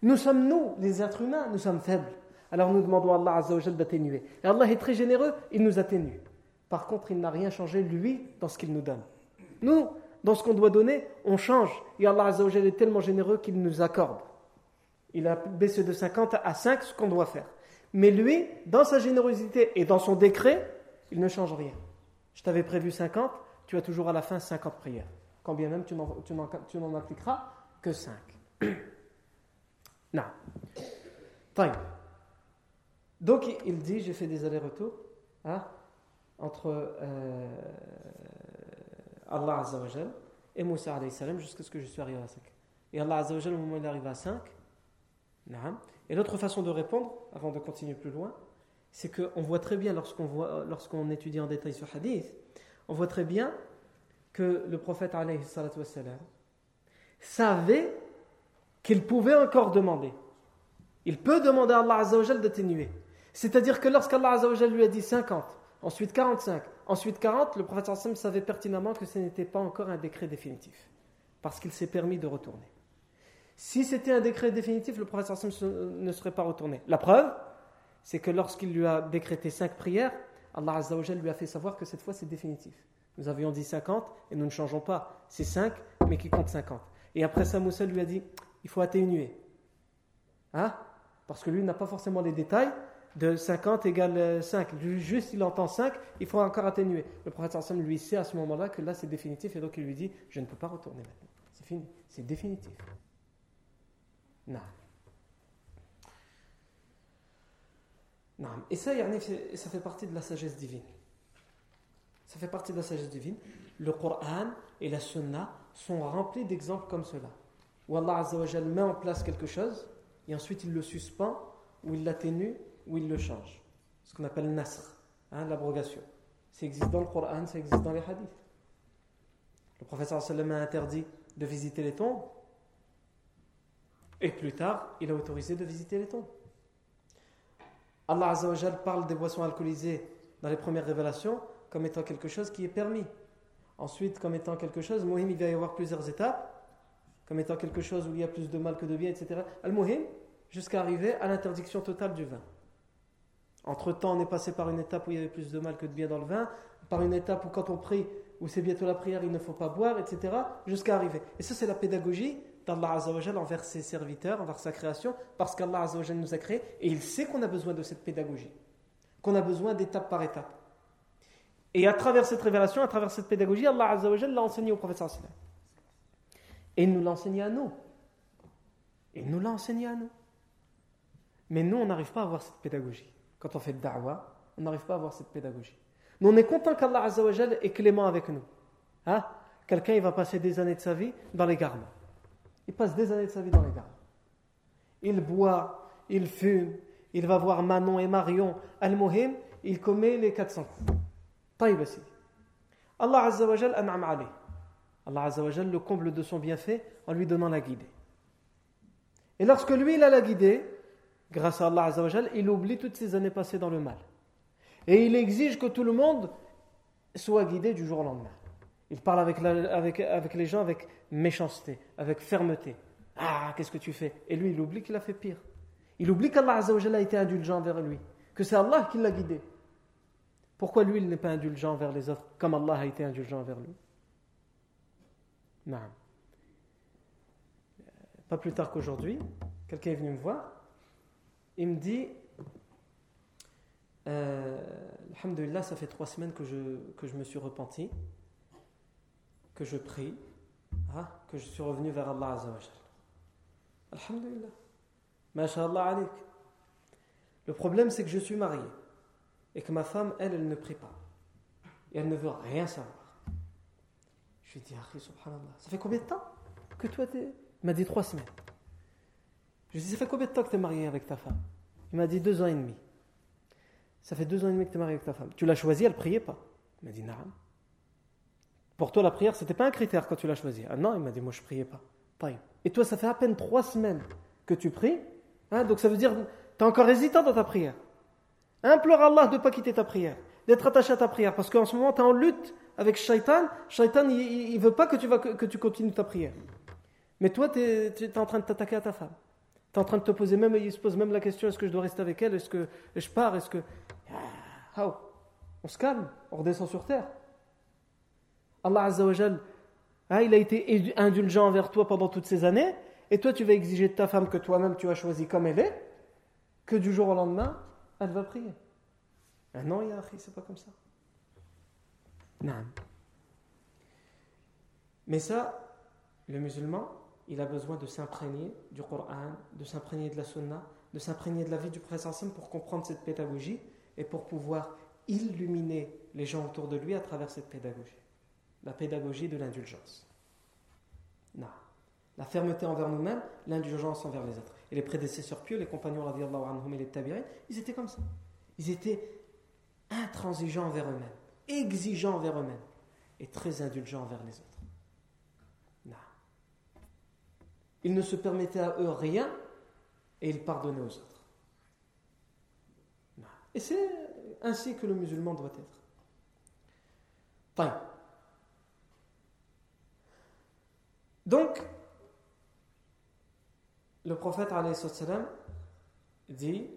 Nous sommes, nous, les êtres humains, nous sommes faibles. Alors nous demandons à Allah Azzawajal d'atténuer. Et Allah est très généreux, il nous atténue. Par contre, il n'a rien changé, lui, dans ce qu'il nous donne. Nous, dans ce qu'on doit donner, on change. Et Allah Azzawajal est tellement généreux qu'il nous accorde. Il a baissé de 50 à 5 ce qu'on doit faire. Mais lui, dans sa générosité et dans son décret, il ne change rien. Je t'avais prévu 50, tu as toujours à la fin 50 prières quand bien même tu n'en appliqueras que 5. [clears throat] non. Donc il dit, j'ai fait des allers-retours hein, entre euh, Allah Azzawajal et Moussa salam jusqu'à ce que je suis arrivé à 5. Et Allah Azzawajal, au moment où il arrive à 5, et l'autre façon de répondre, avant de continuer plus loin, c'est qu'on voit très bien lorsqu'on étudie en détail ce hadith, on voit très bien que le prophète savait qu'il pouvait encore demander. Il peut demander à Allah Azzawajal d'atténuer. C'est-à-dire que lorsqu'Allah Azzawajal lui a dit 50, ensuite 45, ensuite 40, le prophète savait pertinemment que ce n'était pas encore un décret définitif. Parce qu'il s'est permis de retourner. Si c'était un décret définitif, le prophète ne serait pas retourné. La preuve, c'est que lorsqu'il lui a décrété 5 prières, Allah Azzawajal lui a fait savoir que cette fois c'est définitif. Nous avions dit 50 et nous ne changeons pas. C'est 5, mais qui compte 50. Et après ça, lui a dit il faut atténuer. Hein? Parce que lui n'a pas forcément les détails de 50 égale 5. Juste, il entend 5, il faut encore atténuer. Le prophète Hassan lui sait à ce moment-là que là c'est définitif et donc il lui dit je ne peux pas retourner maintenant. C'est fini, c'est définitif. Non. Et ça, ça fait partie de la sagesse divine. Ça fait partie de la sagesse divine. Le Coran et la Sunna sont remplis d'exemples comme cela. Où Allah Azzawajal met en place quelque chose et ensuite il le suspend, ou il l'atténue, ou il le change. Ce qu'on appelle nasr, hein, l'abrogation. Ça existe dans le Coran, ça existe dans les hadiths. Le professeur sallam a interdit de visiter les tombes et plus tard, il a autorisé de visiter les tombes. Allah Azzawajal parle des boissons alcoolisées dans les premières révélations comme étant quelque chose qui est permis. Ensuite, comme étant quelque chose, muhim, il va y avoir plusieurs étapes, comme étant quelque chose où il y a plus de mal que de bien, etc. Al-muhim, jusqu'à arriver à l'interdiction totale du vin. Entre-temps, on est passé par une étape où il y avait plus de mal que de bien dans le vin, par une étape où quand on prie, où c'est bientôt la prière, il ne faut pas boire, etc. Jusqu'à arriver. Et ça, c'est la pédagogie d'Allah Azzawajal envers ses serviteurs, envers sa création, parce qu'Allah Azzawajal nous a créés, et il sait qu'on a besoin de cette pédagogie, qu'on a besoin d'étape par étape. Et à travers cette révélation, à travers cette pédagogie, Allah Azzawajal l'a enseigné au prophète Et il nous l'a enseigné à nous. Il nous l'a enseigné à nous. Mais nous, on n'arrive pas à avoir cette pédagogie. Quand on fait da'wah, on n'arrive pas à avoir cette pédagogie. Nous, on est content qu'Allah Azzawajal est clément avec nous. Hein? Quelqu'un, il va passer des années de sa vie dans les gardes. Il passe des années de sa vie dans les gardes. Il boit, il fume, il va voir Manon et Marion. Al-Muhim, il commet les 400 coups. Allah Azzawajal an'am Ali. Allah Azzawajal le comble de son bienfait en lui donnant la guidée. Et lorsque lui, il a la guidée, grâce à Allah Azzawajal, il oublie toutes ses années passées dans le mal. Et il exige que tout le monde soit guidé du jour au lendemain. Il parle avec, les gens avec méchanceté, avec fermeté. Ah, qu'est-ce que tu fais? Et lui, il oublie qu'il a fait pire. Il oublie qu'Allah a été indulgent vers lui, que c'est Allah qui l'a guidé. Pourquoi lui, il n'est pas indulgent vers les autres comme Allah a été indulgent vers lui? Non. Pas plus tard qu'aujourd'hui, quelqu'un est venu me voir. Il me dit euh, Alhamdulillah, ça fait trois semaines que je me suis repenti, que je prie, hein, que je suis revenu vers Allah Azzawajal. Alhamdulillah. Masha'Allah alik. Le problème, c'est que je suis marié et que ma femme, elle, elle ne prie pas. Et elle ne veut rien savoir. Je lui ai dit, subhanallah, ça fait combien de temps que toi t'es. Il m'a dit trois semaines. Je lui ai dit, ça fait combien de temps que tu es marié avec ta femme? Il m'a dit deux ans et demi. Ça fait deux ans et demi que tu es marié avec ta femme. Tu l'as choisie, elle priait pas? Il m'a dit, non. Pour toi, la prière, c'était pas un critère quand tu l'as choisie. Ah non, il m'a dit, moi je priais pas. Et toi, ça fait à peine trois semaines que tu pries. Hein, donc ça veut dire, tu es encore hésitant dans ta prière. Implore Allah de ne pas quitter ta prière, d'être attaché à ta prière. Parce qu'en ce moment, tu es en lutte avec Shaitan. Shaitan, il ne veut pas que tu, vas, que tu continues ta prière. Mais toi, tu es, en train de t'attaquer à ta femme. Tu es en train de te poser même, il se pose même la question est-ce que je dois rester avec elle? Est-ce que je pars? Est-ce que. Ah, on se calme, on redescend sur terre. Allah Azza wa hein, il a été indulgent envers toi pendant toutes ces années, et toi tu vas exiger de ta femme que toi-même tu as choisi comme elle est, que du jour au lendemain, elle va prier. Ah non, Yahi, c'est pas comme ça. Non. Mais ça, le musulman, il a besoin de s'imprégner du Coran, de s'imprégner de la Sunna, de s'imprégner de la vie du Prophète pour comprendre cette pédagogie et pour pouvoir illuminer les gens autour de lui à travers cette pédagogie. La pédagogie de l'indulgence. Non. La fermeté envers nous-mêmes, l'indulgence envers les autres. Et les prédécesseurs pieux, les compagnons anhum et les tabirin, ils étaient comme ça. Ils étaient intransigeants envers eux-mêmes, exigeants envers eux-mêmes et très indulgents envers les autres. Ils ne se permettaient à eux rien et ils pardonnaient aux autres. Et c'est ainsi que le musulman doit être. Donc, le prophète dit,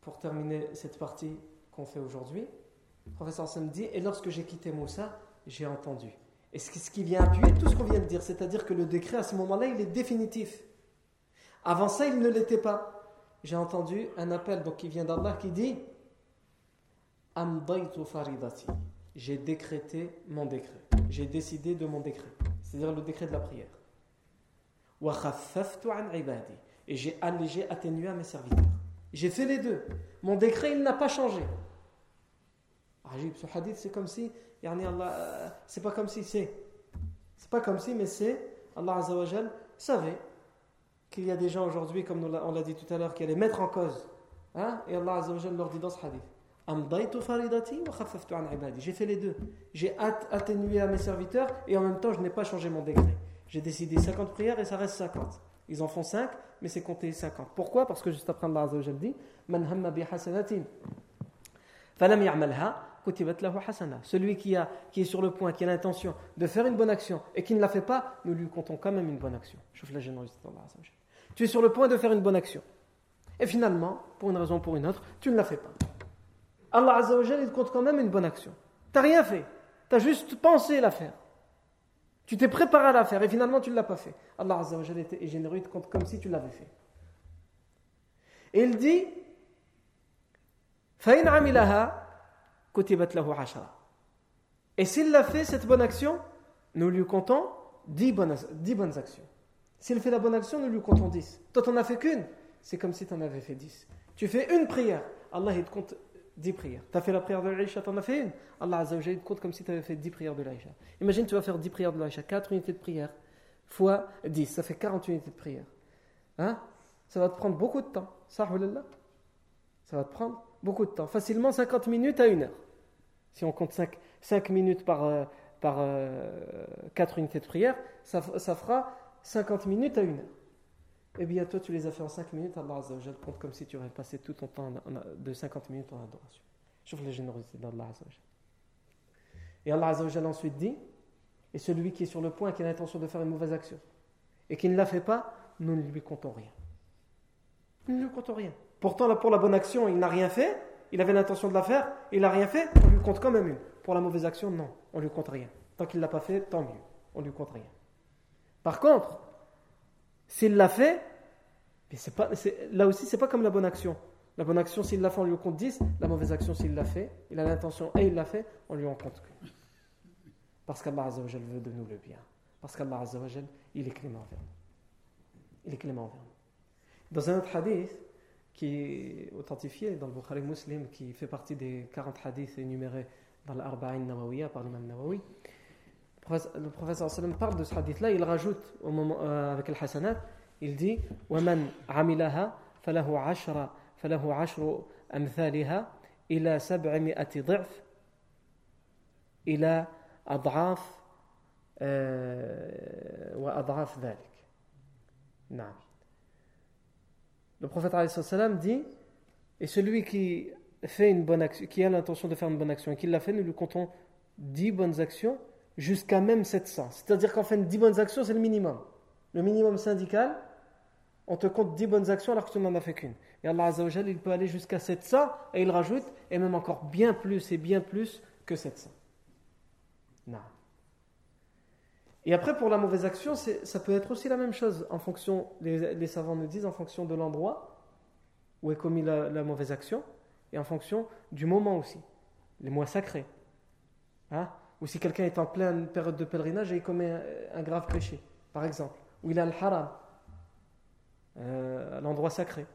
pour terminer cette partie qu'on fait aujourd'hui, le prophète dit Et lorsque j'ai quitté Moussa, j'ai entendu. Et ce qui vient appuyer tout ce qu'on vient de dire, c'est-à-dire que le décret à ce moment-là, il est définitif. Avant ça, il ne l'était pas. J'ai entendu un appel donc qui vient d'Allah qui dit faridati. J'ai décrété mon décret. J'ai décidé de mon décret, c'est-à-dire le décret de la prière. Et j'ai allégé, atténué à mes serviteurs. J'ai fait les deux. Mon décret, il n'a pas changé. ce hadith, c'est comme si euh, c'est pas comme si c'est. C'est pas comme si, mais c'est. Allah Azzawajal savait qu'il y a des gens aujourd'hui, comme on l'a dit tout à l'heure, qui allaient mettre en cause. Hein? Et Allah Azzawajal leur dit dans ce hadith j'ai fait les deux. J'ai atténué à mes serviteurs et en même temps je n'ai pas changé mon décret. J'ai décidé 50 prières et ça reste 50. Ils en font 5, mais c'est compté 50. Pourquoi? Parce que juste après Allah Azzawajal dit celui qui, a, qui est sur le point, qui a l'intention de faire une bonne action et qui ne la fait pas, nous lui comptons quand même une bonne action. la Tu es sur le point de faire une bonne action. Et finalement, pour une raison ou pour une autre, tu ne la fais pas. Allah Azzawajal, il compte quand même une bonne action. T'as rien fait. T'as juste pensé à la faire. Tu t'es préparé à la faire et finalement tu ne l'as pas fait. Allah Azzawajal est généreux, il te compte comme si tu l'avais fait. Et il dit Et s'il l'a fait, cette bonne action, nous lui comptons 10 bonnes, bonnes actions. S'il fait la bonne action, nous lui comptons 10. Toi, t'en as fait qu'une. C'est comme si tu en avais fait 10. Tu fais une prière. Allah, il te compte 10 prières. Tu as fait la prière de l'Aïcha, tu as fait une? Allah te compte comme si tu avais fait 10 prières de l'Aïcha. Imagine, tu vas faire 10 prières de l'Aïcha, 4 unités de prière, fois 10, ça fait 40 unités de prière. Hein? Ça va te prendre beaucoup de temps. Ça, va te prendre beaucoup de temps. Facilement 50 minutes à une heure. Si on compte 5, 5 minutes par, euh, par 4 euh, unités de prière, ça, ça, fera 50 minutes à une heure. Eh bien, toi, tu les as fait en 5 minutes, Allah Azzawajal compte comme si tu aurais passé tout ton temps de 50 minutes en adoration. Je la générosité d'Allah Azzawajal. Et Allah Azzawajal ensuite dit Et celui qui est sur le point, qui a l'intention de faire une mauvaise action, et qui ne la fait pas, nous ne lui comptons rien. Nous ne lui comptons rien. Pourtant, pour la bonne action, il n'a rien fait, il avait l'intention de la faire, il n'a rien fait, on lui compte quand même une. Pour la mauvaise action, non, on lui compte rien. Tant qu'il ne l'a pas fait, tant mieux, on lui compte rien. Par contre, s'il l'a fait, pas, là aussi, c'est pas comme la bonne action. La bonne action, s'il l'a fait, on lui compte 10. La mauvaise action, s'il l'a fait, il a l'intention et il l'a fait, on lui en compte qu'une. Parce qu'Allah Azzawajal veut de nous le bien. Parce qu'Allah Azzawajal, il est clément envers nous. Il est clément envers nous. Dans un autre hadith, qui est authentifié dans le Bukhari Muslim, qui fait partie des 40 hadiths énumérés dans l'Arba'in Nawawiya par l'imam Nawawi Le le professeur sallam parle de ce hadith-là, il rajoute au moment, euh, avec le hasanat, il dit وَمَنْ عَمِلَهَا فَلَهُ عَشْرَ فَلَهُ عَشْرُ أَمْثَالِهَا إِلَى سَبْعِمِئَةِ ضِعْفٍ إلى أضعاف وأضعاف ذلك نعم Le prophète sallam dit Et celui qui fait une bonne action, qui a l'intention de faire une bonne action et qui l'a fait, nous lui comptons 10 bonnes actions jusqu'à même 700. C'est-à-dire qu'en fait, 10 bonnes actions, c'est le minimum. Le minimum syndical, on te compte 10 bonnes actions alors que tu n'en as fait qu'une. Et Allah Azzawajal, il peut aller jusqu'à 700 et il rajoute, et même encore bien plus et bien plus que 700. Non. Et après, pour la mauvaise action, ça peut être aussi la même chose en fonction, les, savants nous disent, en fonction de l'endroit où est commis la, mauvaise action et en fonction du moment aussi, les mois sacrés. Hein? Ou si quelqu'un est en pleine période de pèlerinage et il commet un, grave péché, par exemple, ou il a le haram, euh, l'endroit sacré,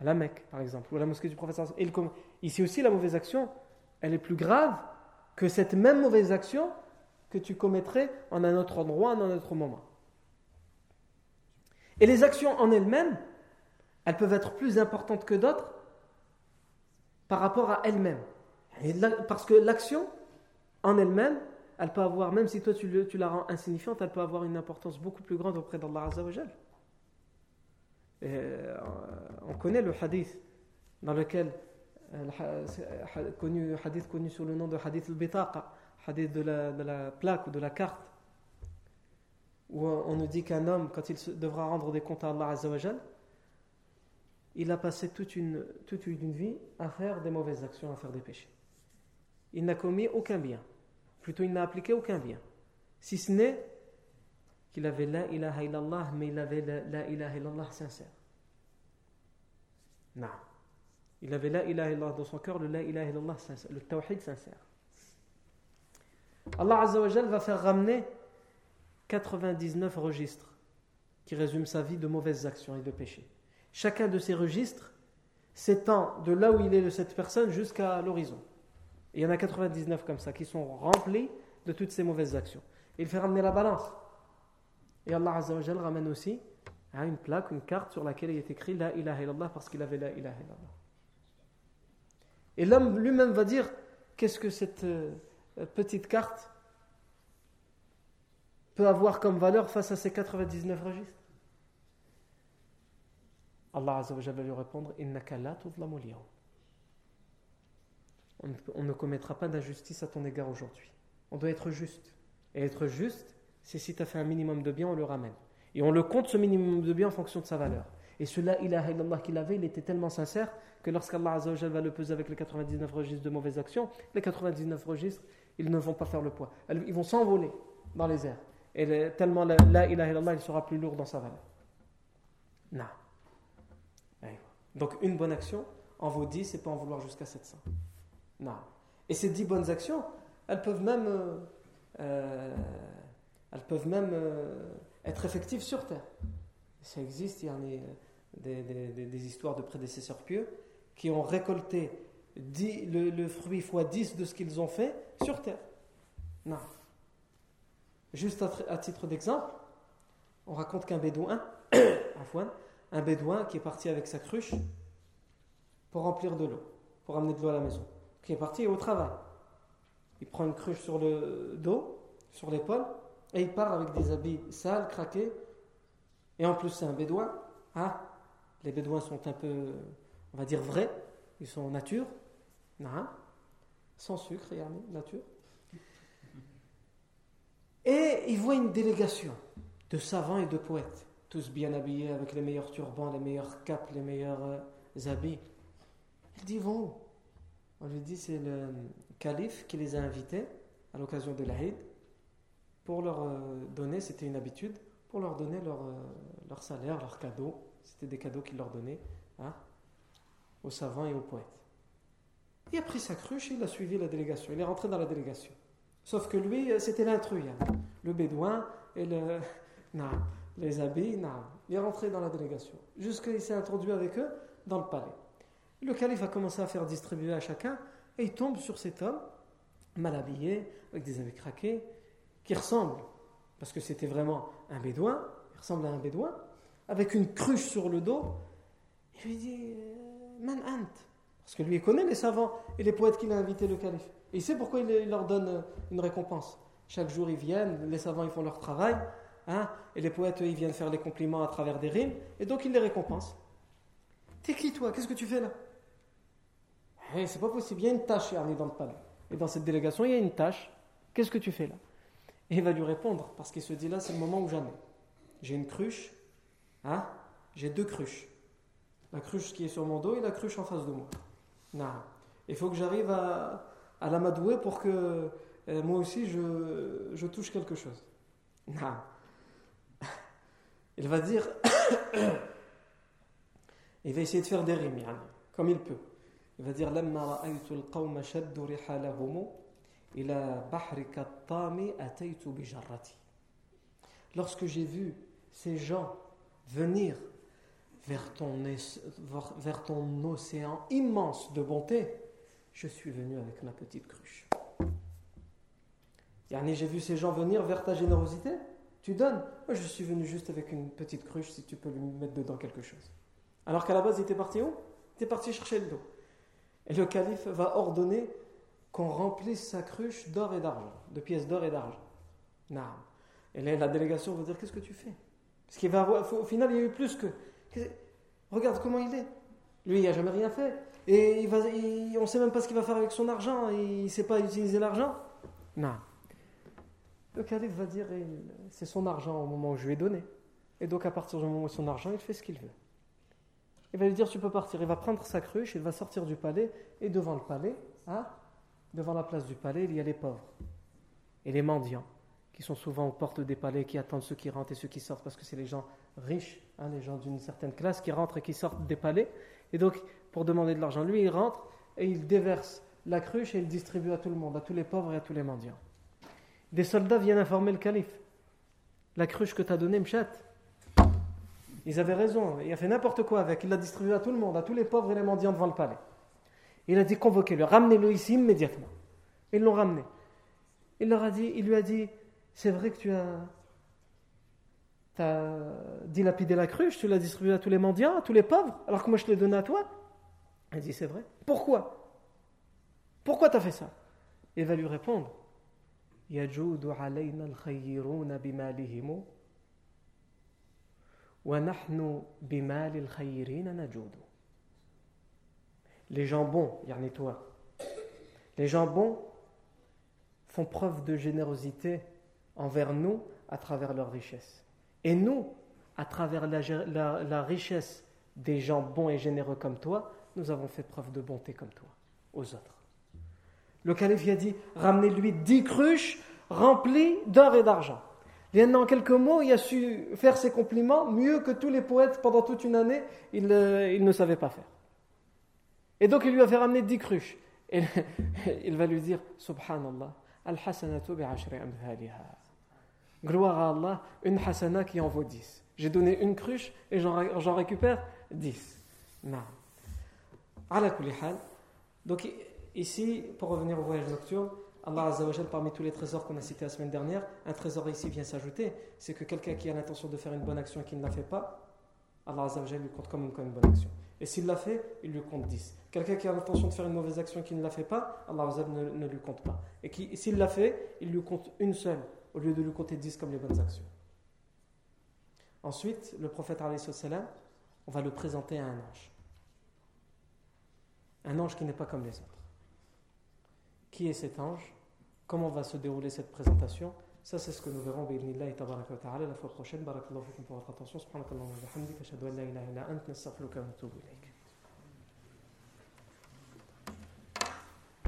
à la Mecque, par exemple, ou à la mosquée du professeur. ici aussi, la mauvaise action, elle est plus grave que cette même mauvaise action que tu commettrais en un autre endroit, en un autre moment. Et les actions en elles-mêmes, elles peuvent être plus importantes que d'autres par rapport à elles-mêmes. Parce que l'action en elle-même, elle peut avoir, même si toi tu, la rends insignifiante, elle peut avoir une importance beaucoup plus grande auprès d'Allah Azzawajal. Euh, on connaît le hadith dans lequel, euh, connu, hadith connu sous le nom de hadith al-bitaqa, hadith de la, de la plaque ou de la carte, où on nous dit qu'un homme, quand il devra rendre des comptes à Allah Azzawajal, il a passé toute une, toute une vie à faire des mauvaises actions, à faire des péchés. Il n'a commis aucun bien. Plutôt, il n'a appliqué aucun bien. Si ce n'est qu'il avait la ilaha illallah, mais il avait la, la ilaha illallah sincère. Non. Il avait la ilaha illallah dans son cœur, le la ilaha illallah sincère, le tawhid sincère. Allah va faire ramener 99 registres qui résument sa vie de mauvaises actions et de péchés. Chacun de ces registres s'étend de là où il est de cette personne jusqu'à l'horizon. Il y en a 99 comme ça qui sont remplis de toutes ces mauvaises actions. il fait ramener la balance. Et Allah Azzawajal ramène aussi hein, une plaque, une carte sur laquelle il est écrit La ilaha illallah parce qu'il avait la ilaha illallah. Et l'homme lui-même va dire Qu'est-ce que cette euh, petite carte peut avoir comme valeur face à ces 99 registres? Allah Azzawajal va lui répondre Innaka la on ne commettra pas d'injustice à ton égard aujourd'hui. On doit être juste. Et être juste, c'est si tu as fait un minimum de bien, on le ramène. Et on le compte ce minimum de bien en fonction de sa valeur. Et cela, ilaha illallah qu'il avait, il était tellement sincère que lorsqu'Allah va le peser avec les 99 registres de mauvaises actions, les 99 registres, ils ne vont pas faire le poids. Ils vont s'envoler dans les airs. Et tellement la, la ilaha illallah, il sera plus lourd dans sa valeur. Non. Donc une bonne action en vaut 10 et pas en vouloir jusqu'à 700. Non. Et ces dix bonnes actions, elles peuvent même, euh, euh, elles peuvent même euh, être effectives sur terre. Ça existe, il y en a des, des, des, histoires de prédécesseurs pieux qui ont récolté le, fruit fois 10 de ce qu'ils ont fait sur terre. Non. Juste à, titre d'exemple, on raconte qu'un bédouin, [coughs] un bédouin qui est parti avec sa cruche pour remplir de l'eau, pour amener de l'eau à la maison qui est parti au travail. Il prend une cruche sur le dos, sur l'épaule, et il part avec des habits sales, craqués. Et en plus, c'est un bédouin. Ah, les bédouins sont un peu, on va dire, vrais. Ils sont nature. Non, sans sucre, regardez, nature. Et il voit une délégation de savants et de poètes, tous bien habillés avec les meilleurs turbans, les meilleurs capes, les meilleurs euh, habits. Il dit Bon, on lui dit c'est le calife qui les a invités à l'occasion de l'Aïd pour leur euh, donner, c'était une habitude, pour leur donner leur, euh, leur salaire, leurs cadeaux. C'était des cadeaux qu'il leur donnait hein, aux savants et aux poètes. Il a pris sa cruche et il a suivi la délégation. Il est rentré dans la délégation. Sauf que lui, euh, c'était l'intrus. Hein. Le bédouin et le, [laughs] non, les habits. Non. Il est rentré dans la délégation. Jusqu'il s'est introduit avec eux dans le palais. Le calife a commencé à faire distribuer à chacun et il tombe sur cet homme, mal habillé, avec des habits craqués. qui ressemble, parce que c'était vraiment un bédouin, il ressemble à un bédouin, avec une cruche sur le dos. Il lui dit euh, Man ant Parce que lui, il connaît les savants et les poètes qu'il a invités, le calife. Et il sait pourquoi il leur donne une récompense. Chaque jour, ils viennent, les savants, ils font leur travail, hein, et les poètes, eux, ils viennent faire les compliments à travers des rimes, et donc il les récompense. T'es qui, toi? Qu'est-ce que tu fais là? C'est pas possible, il y a une tâche dans le palais. Et dans cette délégation, il y a une tâche. Qu'est-ce que tu fais là? Et il va lui répondre, parce qu'il se dit là, c'est le moment où jamais. J'ai une cruche, hein? J'ai deux cruches. La cruche qui est sur mon dos et la cruche en face de moi. Non. Il faut que j'arrive à, à l'amadouer pour que euh, moi aussi je, je, touche quelque chose. Non. Il va dire, [coughs] [coughs] il va essayer de faire des rimes, comme il peut. Il va dire Lorsque j'ai vu ces gens venir vers ton, océan immense de bonté, je suis venu avec ma petite cruche. J'ai vu ces gens venir vers ta générosité, tu donnes. Moi, je suis venu juste avec une petite cruche si tu peux lui mettre dedans quelque chose. Alors qu'à la base, il était parti où? Il était parti chercher le dos. Et le calife va ordonner qu'on remplisse sa cruche d'or et d'argent, de pièces d'or et d'argent. Et là, la délégation va dire Qu'est-ce que tu fais? Parce va au final, il y a eu plus que. Regarde comment il est. Lui, il n'a jamais rien fait. Et on ne sait même pas ce qu'il va faire avec son argent. Il ne sait pas utiliser l'argent. Non. Le calife va dire c'est son argent au moment où je lui ai donné. Et donc, à partir du moment où son argent, il fait ce qu'il veut. Il va lui dire Tu peux partir. Il va prendre sa cruche, il va sortir du palais. Et devant le palais, hein, devant la place du palais, il y a les pauvres et les mendiants qui sont souvent aux portes des palais, qui attendent ceux qui rentrent et ceux qui sortent, parce que c'est les gens riches, hein, les gens d'une certaine classe qui rentrent et qui sortent des palais. Et donc, pour demander de l'argent, lui, il rentre et il déverse la cruche et il distribue à tout le monde, à tous les pauvres et à tous les mendiants. Des soldats viennent informer le calife. La cruche que tu as donnée, Mchat, ils avaient raison, il a fait n'importe quoi avec, il l'a distribué à tout le monde, à tous les pauvres et les mendiants devant le palais. Il a dit convoquez-le, ramenez-le ici immédiatement. Ils l'ont ramené. Il leur a dit, il lui a dit, c'est vrai que tu as, dilapidé la cruche, tu l'as distribuée à tous les mendiants, à tous les pauvres, alors que moi je te l'ai donné à toi. Il dit, c'est vrai. Pourquoi? Pourquoi tu as fait ça? Il va lui répondre, les gens bons, yani toi, les gens bons font preuve de générosité envers nous à travers leur richesse. Et nous, à travers la, richesse des gens bons et généreux comme toi, nous avons fait preuve de bonté comme toi aux autres. Le calife a dit ramenez-lui dix cruches remplies d'or et d'argent. Il en quelques mots, il a su faire ses compliments mieux que tous les poètes pendant toute une année, il, euh, ne savait pas faire. Et donc il lui a fait ramener dix cruches. Et [laughs] il va lui dire Subhanallah, al-hasanatu Gloire à Allah, une hasana qui en vaut dix. J'ai donné une cruche et j'en récupère dix. Donc ici, pour revenir au voyage nocturne, Allah Azzawajal, parmi tous les trésors qu'on a cités la semaine dernière, un trésor ici vient s'ajouter, c'est que quelqu'un qui a l'intention de faire une bonne action et qui ne la fait pas, Allah Azzawajal lui compte comme une, bonne action. Et s'il l'a fait, il lui compte 10. Quelqu'un qui a l'intention de faire une mauvaise action et qui ne la fait pas, Allah Azzawajal ne, ne lui compte pas. Et s'il l'a fait, il lui compte une seule, au lieu de lui compter 10 comme les bonnes actions. Ensuite, le prophète, on va le présenter à un ange. Un ange qui n'est pas comme les autres. Qui est cet ange? Comment va se dérouler cette présentation? Ça, c'est ce que nous verrons la fois prochaine. Barakallahu fikum pour votre attention. Subhanakallahu wa bihamdika. Ashhadu an la ilaha illa anta nastaghfiruka wa natubu ilayk.